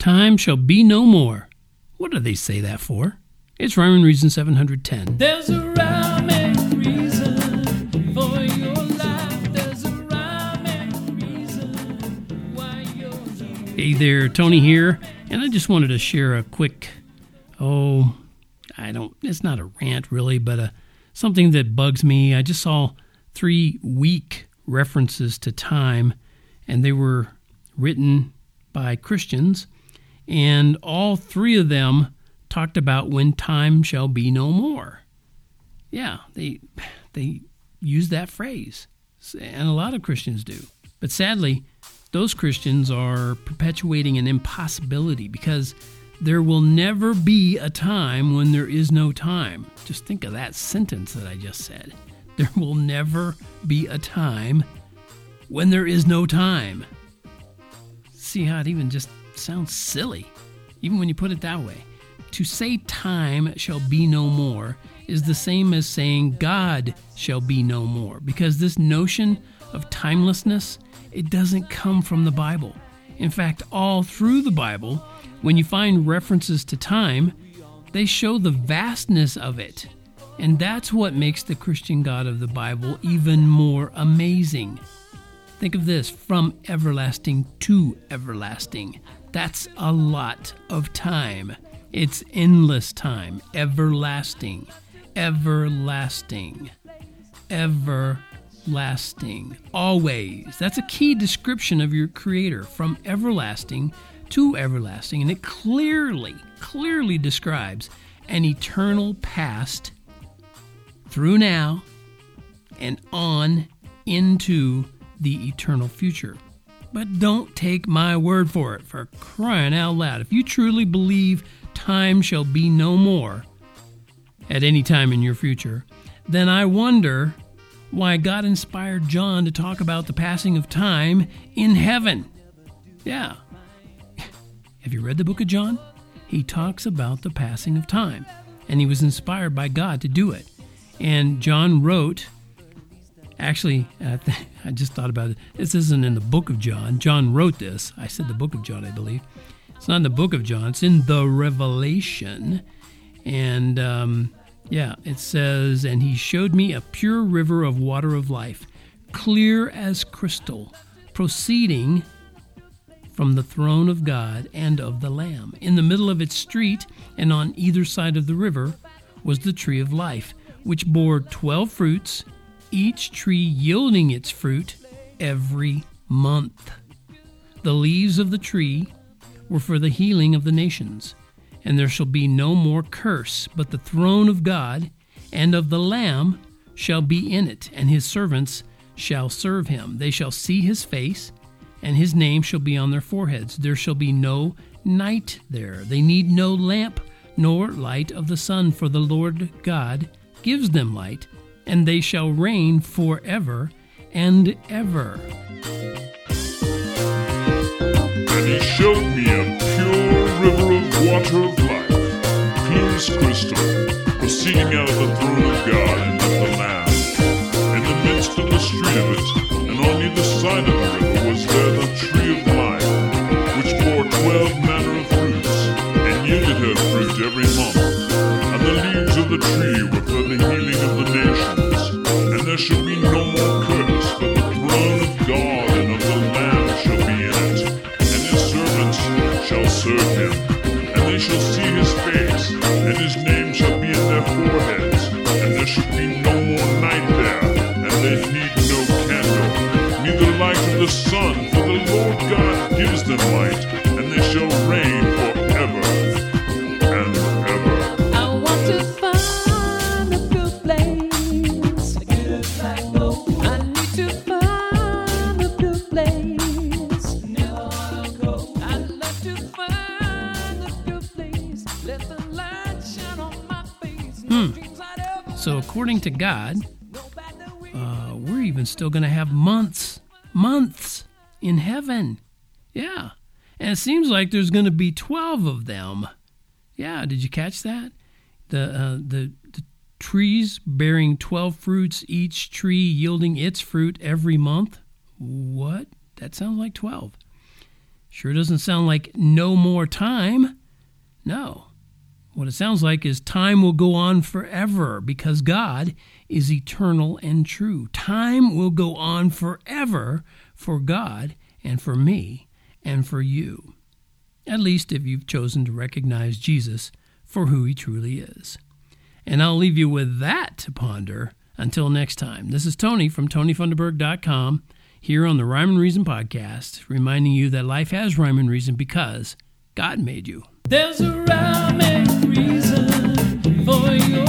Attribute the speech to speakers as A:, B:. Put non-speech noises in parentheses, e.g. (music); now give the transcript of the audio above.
A: Time shall be no more. What do they say that for? It's Rhyme and Reason 710.
B: There's a rhyme and reason for your life. There's a rhyme and reason why you're here.
A: Hey there, Tony here, and I just wanted to share a quick, oh, I don't, it's not a rant really, but a, something that bugs me. I just saw three weak references to time, and they were written by Christians, and all three of them talked about when time shall be no more. Yeah, they they use that phrase, and a lot of Christians do. But sadly, those Christians are perpetuating an impossibility because there will never be a time when there is no time. Just think of that sentence that I just said. There will never be a time when there is no time. See how it even just sounds silly, even when you put it that way. To say time shall be no more is the same as saying God shall be no more, because this notion of timelessness, it doesn't come from the Bible. In fact, all through the Bible, when you find references to time, they show the vastness of it. And that's what makes the Christian God of the Bible even more amazing. Think of this from everlasting to everlasting. That's a lot of time. It's endless time, everlasting, everlasting, everlasting, always. That's a key description of your Creator from everlasting to everlasting. And it clearly, clearly describes an eternal past through now and on into the eternal future. But don't take my word for it, for crying out loud. If you truly believe time shall be no more at any time in your future, then I wonder why God inspired John to talk about the passing of time in heaven. Yeah. Have you read the book of John? He talks about the passing of time, and he was inspired by God to do it. And John wrote, actually, I, (laughs) I just thought about it. This isn't in the book of John. John wrote this. I said the book of John, I believe. It's not in the book of John, it's in the Revelation. And um, yeah, it says, And he showed me a pure river of water of life, clear as crystal, proceeding from the throne of God and of the Lamb. In the middle of its street and on either side of the river was the tree of life, which bore twelve fruits, each tree yielding its fruit every month. The leaves of the tree were for the healing of the nations. And there shall be no more curse, but the throne of God and of the Lamb shall be in it, and his servants shall serve him. They shall see his face, and his name shall be on their foreheads. There shall be no night there. They need no lamp nor light of the sun, for the Lord God gives them light, and they shall reign forever and ever.
C: And he showed me a pure river of water of life, clear as crystal, proceeding out of the throne of God and of the Lamb. In the midst of the of it, and on either side of the river, was there the tree of life, which bore twelve manner of fruits, and yielded her fruit every month. And the leaves of the tree were and need no candle, neither light of the sun, for the Lord God gives them light, and they shall reign forever and ever.
B: I want to find a good place. I need to find a good place. I'd love to find a good place. Let the light shine on my face. No hmm. dreams
A: So, according to God, even still going to have months, months in heaven. Yeah. And it seems like there's going to be 12 of them. Yeah, did you catch that? The, uh, the, the trees bearing 12 fruits, each tree yielding its fruit every month. What? That sounds like 12. Sure doesn't sound like no more time. No. What it sounds like is time will go on forever because God is eternal and true. Time will go on forever for God and for me and for you. At least if you've chosen to recognize Jesus for who he truly is. And I'll leave you with that to ponder until next time. This is Tony from TonyFunderberg.com here on the Rhyme and Reason podcast, reminding you that life has rhyme and reason because God made you.
B: There's a rhyme and reason for your